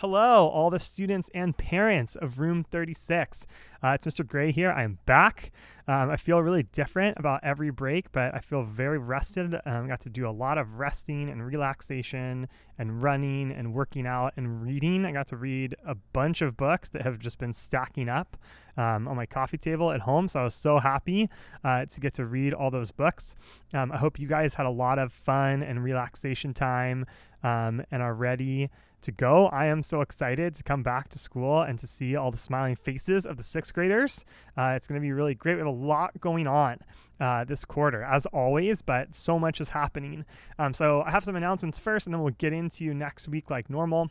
Hello, all the students and parents of Room 36. Uh, it's Mr. Gray here. I am back. Um, I feel really different about every break, but I feel very rested. Um, got to do a lot of resting and relaxation and running and working out and reading. I got to read a bunch of books that have just been stacking up um, on my coffee table at home. So I was so happy uh, to get to read all those books. Um, I hope you guys had a lot of fun and relaxation time um, and are ready to go. I am so excited to come back to school and to see all the smiling faces of the sixth graders. Uh, it's going to be really great. We have a lot going on uh, this quarter, as always, but so much is happening. Um, so I have some announcements first, and then we'll get into next week like normal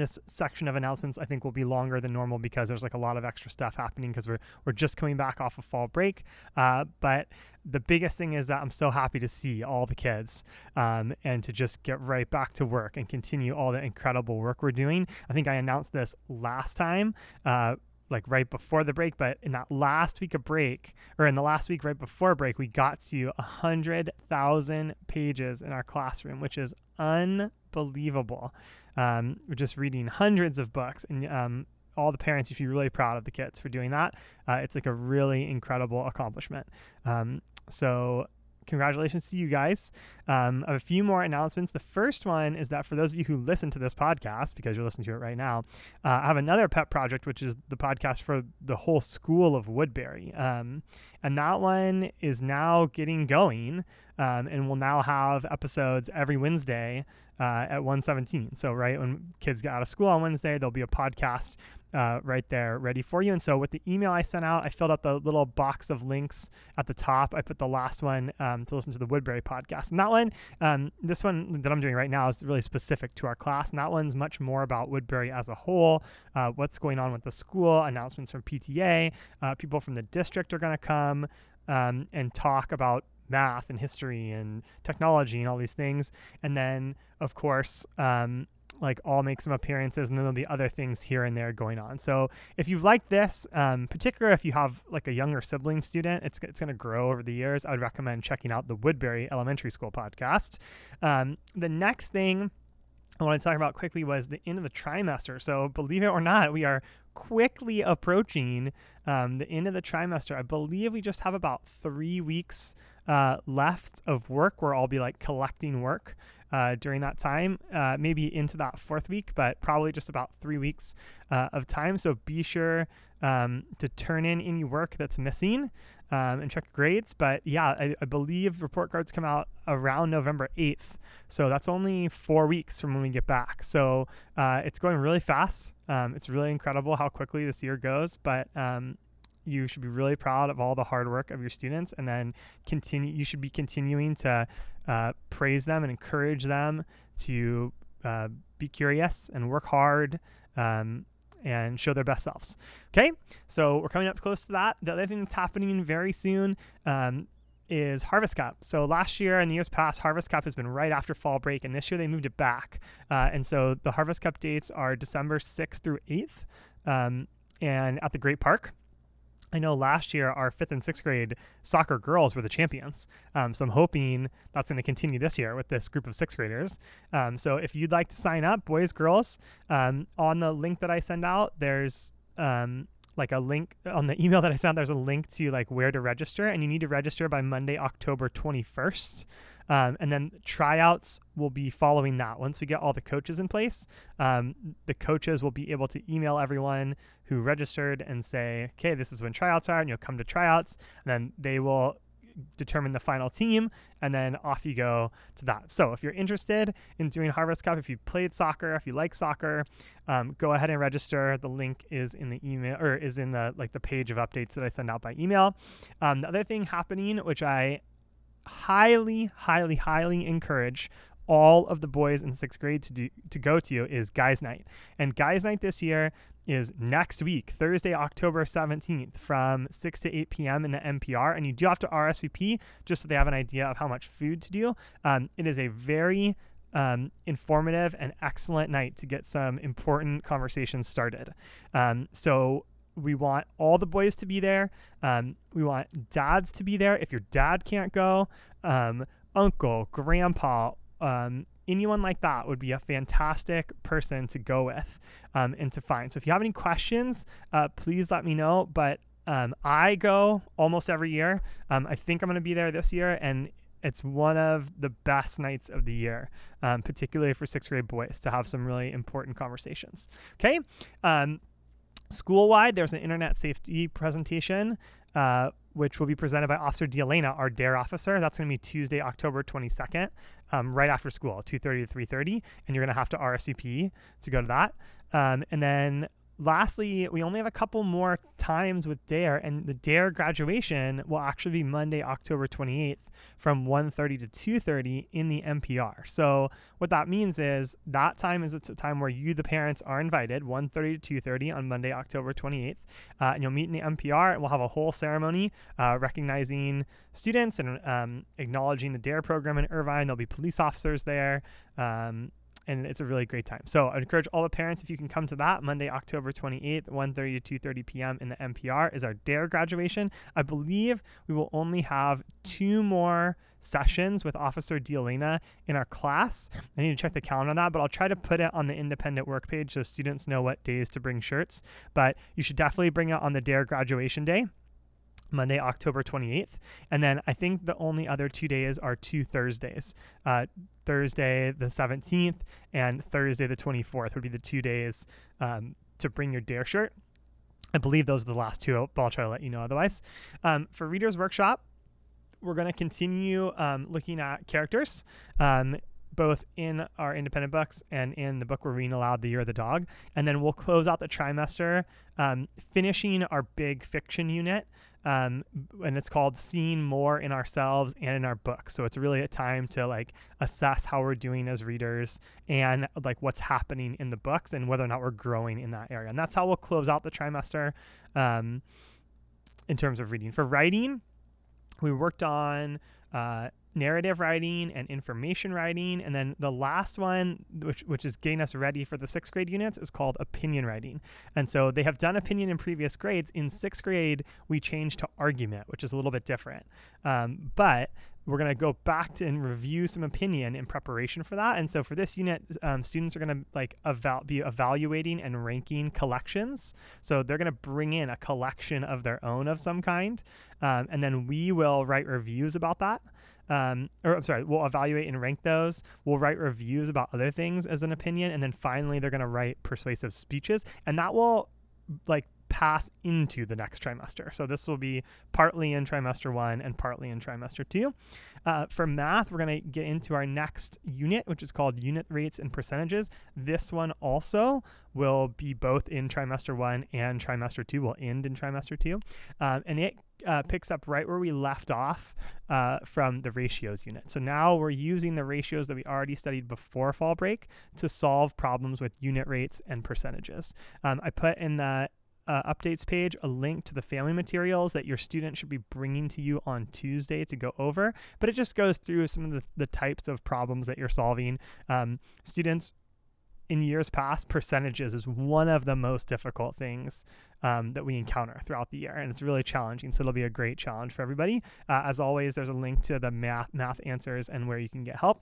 this section of announcements I think will be longer than normal because there's like a lot of extra stuff happening because we're we're just coming back off of fall break. Uh, but the biggest thing is that I'm so happy to see all the kids um, and to just get right back to work and continue all the incredible work we're doing. I think I announced this last time. Uh, like right before the break, but in that last week of break, or in the last week right before break, we got to a hundred thousand pages in our classroom, which is unbelievable. Um, we're just reading hundreds of books, and um, all the parents you should be really proud of the kids for doing that. Uh, it's like a really incredible accomplishment. Um, so congratulations to you guys. Um, a few more announcements. The first one is that for those of you who listen to this podcast, because you're listening to it right now, uh, I have another pet project, which is the podcast for the whole school of Woodbury. Um, and that one is now getting going um, and will now have episodes every Wednesday uh, at 117. So, right when kids get out of school on Wednesday, there'll be a podcast uh, right there ready for you. And so, with the email I sent out, I filled out the little box of links at the top. I put the last one um, to listen to the Woodbury podcast. And that one, um, this one that I'm doing right now, is really specific to our class. And that one's much more about Woodbury as a whole, uh, what's going on with the school, announcements from PTA, uh, people from the district are going to come. Um, and talk about math and history and technology and all these things. And then, of course, um, like all make some appearances and then there'll be other things here and there going on. So if you've liked this um, particularly if you have like a younger sibling student it's, it's going to grow over the years. I would recommend checking out the woodbury elementary school podcast. Um, the next thing i want to talk about quickly was the end of the trimester. So believe it or not we are quickly approaching um, the end of the trimester. I believe we just have about three weeks uh, left of work where I'll be like collecting work uh, during that time, uh, maybe into that fourth week, but probably just about three weeks uh, of time. So be sure um, to turn in any work that's missing um, and check grades. But yeah, I, I, believe report cards come out around November 8th. So that's only four weeks from when we get back. So uh, it's going really fast. Um, it's really incredible how quickly this year goes. But um, you should be really proud of all the hard work of your students and then continue you should be continuing to uh, praise them and encourage them to uh, be curious and work hard um, and show their best selves okay so we're coming up close to that the other thing that's happening very soon um, is Harvest Cup. So last year and the years past, Harvest Cup has been right after fall break, and this year they moved it back. Uh, and so the Harvest Cup dates are December 6th through 8th, um, and at the Great Park. I know last year our fifth and sixth grade soccer girls were the champions. Um, so I'm hoping that's going to continue this year with this group of sixth graders. Um, so if you'd like to sign up, boys, girls, um, on the link that I send out, there's um, like a link on the email that I sent. There's a link to like where to register, and you need to register by Monday, October 21st. Um, and then tryouts will be following that. Once we get all the coaches in place, um, the coaches will be able to email everyone who registered and say, okay, this is when tryouts are, and you'll come to tryouts. And then they will determine the final team, and then off you go to that. So if you're interested in doing Harvest Cup, if you played soccer, if you like soccer, um, go ahead and register. The link is in the email or is in the like the page of updates that I send out by email. Um, the other thing happening, which I highly, highly, highly encourage all of the boys in sixth grade to do to go to is guys night and guys night this year is next week thursday october 17th from 6 to 8 p.m in the mpr and you do have to rsvp just so they have an idea of how much food to do um, it is a very um, informative and excellent night to get some important conversations started um, so we want all the boys to be there. Um, we want dads to be there. If your dad can't go, um, uncle, grandpa, um, anyone like that would be a fantastic person to go with um, and to find. So if you have any questions, uh, please let me know. But um, I go almost every year. Um, I think I'm going to be there this year, and it's one of the best nights of the year, um, particularly for sixth grade boys to have some really important conversations. Okay. Um, school wide, there's an internet safety presentation. Uh, which will be presented by Officer Dielena, our DARE officer. That's going to be Tuesday, October 22nd, um, right after school, 2.30 to 3.30. And you're going to have to RSVP to go to that. Um, and then lastly, we only have a couple more times with DARE, and the DARE graduation will actually be Monday, October 28th from 1.30 to 2.30 in the MPR. So what that means is that time is a time where you, the parents, are invited, 1.30 to 2.30 on Monday, October 28th, uh, and you'll meet in the MPR, and we'll have a whole ceremony uh, recognizing students and um, acknowledging the DARE program in Irvine. There'll be police officers there. Um, and it's a really great time. So I encourage all the parents if you can come to that Monday, October 28th, 1:30 to 2:30 p.m. in the MPR is our DARE graduation. I believe we will only have two more sessions with Officer Dielena in our class. I need to check the calendar on that, but I'll try to put it on the independent work page so students know what days to bring shirts. But you should definitely bring it on the DARE graduation day. Monday, October 28th. And then I think the only other two days are two Thursdays. Uh, Thursday, the 17th, and Thursday, the 24th would be the two days um, to bring your Dare shirt. I believe those are the last two, but I'll try to let you know otherwise. Um, for Reader's Workshop, we're going to continue um, looking at characters. Um, both in our independent books and in the book we're reading aloud, The Year of the Dog. And then we'll close out the trimester um, finishing our big fiction unit um, and it's called seeing more in ourselves and in our books so it's really a time to like assess how we're doing as readers and like what's happening in the books and whether or not we're growing in that area. And that's how we'll close out the trimester um, in terms of reading. For writing we worked on uh, narrative writing and information writing. And then the last one, which, which is getting us ready for the sixth grade units, is called opinion writing. And so they have done opinion in previous grades. In sixth grade, we changed to argument, which is a little bit different. Um, but we're going to go back to and review some opinion in preparation for that. And so for this unit, um, students are going to like eval- be evaluating and ranking collections. So they're going to bring in a collection of their own of some kind. Um, and then we will write reviews about that um, or I'm sorry, we'll evaluate and rank those. We'll write reviews about other things as an opinion, and then finally they're going to write persuasive speeches, and that will like pass into the next trimester. So this will be partly in trimester one and partly in trimester two. Uh, for math, we're going to get into our next unit, which is called unit rates and percentages. This one also will be both in trimester one and trimester two, will end in trimester two. Um, and it uh, picks up right where we left off uh, from the ratios unit. So now we're using the ratios that we already studied before fall break to solve problems with unit rates and percentages. Um, I put in the uh, updates page a link to the family materials that your student should be bringing to you on Tuesday to go over. But it just goes through some of the, the types of problems that you're solving. Um, students in years past, percentages is one of the most difficult things um, that we encounter throughout the year, and it's really challenging. So it'll be a great challenge for everybody. Uh, as always, there's a link to the math math answers and where you can get help.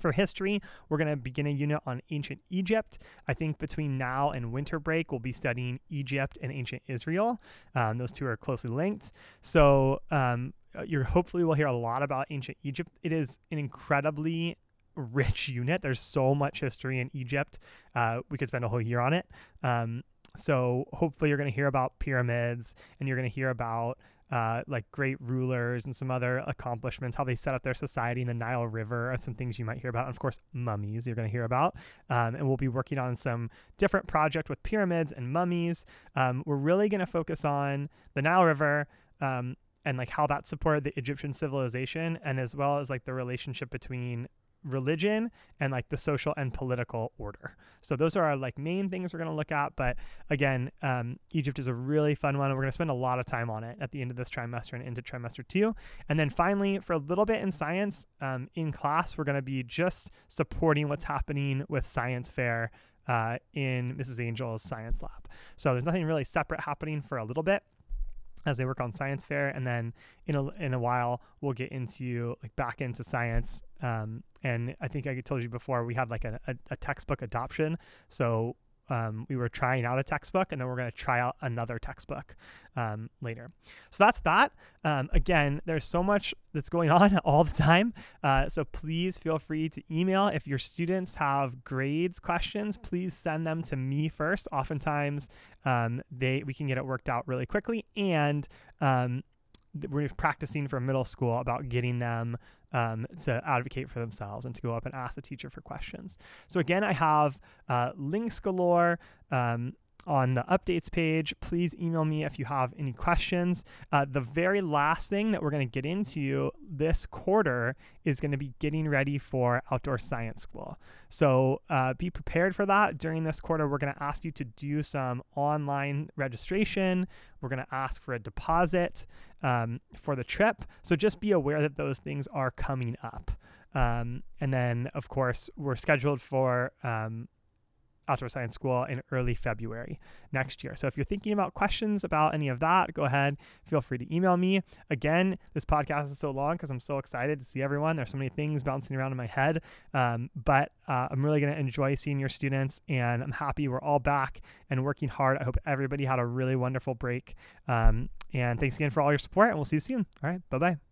For history, we're going to begin a unit on ancient Egypt. I think between now and winter break, we'll be studying Egypt and ancient Israel. Um, those two are closely linked. So um, uh, you're hopefully will hear a lot about ancient Egypt. It is an incredibly rich unit. There's so much history in Egypt. Uh, we could spend a whole year on it. Um, so hopefully you're going to hear about pyramids and you're going to hear about uh, like great rulers and some other accomplishments, how they set up their society in the Nile River, and some things you might hear about. And of course, mummies you're going to hear about. Um, and we'll be working on some different project with pyramids and mummies. Um, we're really going to focus on the Nile River. Um, and like how that supported the Egyptian civilization, and as well as like the relationship between religion and like the social and political order. So those are our like main things we're going to look at. But again, um, Egypt is a really fun one. We're going to spend a lot of time on it at the end of this trimester and into trimester two. And then finally, for a little bit in science, um, in class, we're going to be just supporting what's happening with science fair uh, in Mrs. Angel's science lab. So there's nothing really separate happening for a little bit. As they work on science fair and then in a, in a while we'll get into like back into science. Um, and i think i told you before we had like a, a, a textbook adoption. So um, we were trying out a textbook and then we're going to try out another textbook um, later. So that's that. Um, again, there's so much that's going on all the time. Uh, so please feel free to email. If your students have grades questions, please send them to me first. Oftentimes, um, they we can get it worked out really quickly. And um, we're practicing for middle school about getting them um, to advocate for themselves and to go up and ask the teacher for questions. So again, I have uh, links galore. Um, on the updates page. Please email me if you have any questions. Uh, the very last thing that we're going to get into this quarter is going to be getting ready for outdoor science school. So uh, be prepared for that. During this quarter, we're going to ask you to do some online registration. We're going to ask for a deposit um, for the trip. So just be aware that those things are coming up. Um, and then, of course, we're scheduled for um, Outdoor Science School in early February next year. So if you're thinking about questions about any of that, go ahead, feel free to email me. Again, this podcast is so long because I'm so excited to see everyone. There's so many things bouncing around in my head, um, but uh, I'm really going to enjoy seeing your students, and I'm happy we're all back and working hard. I hope everybody had a really wonderful break. Um, and thanks again for all your support, and we'll see you soon. All right, bye bye.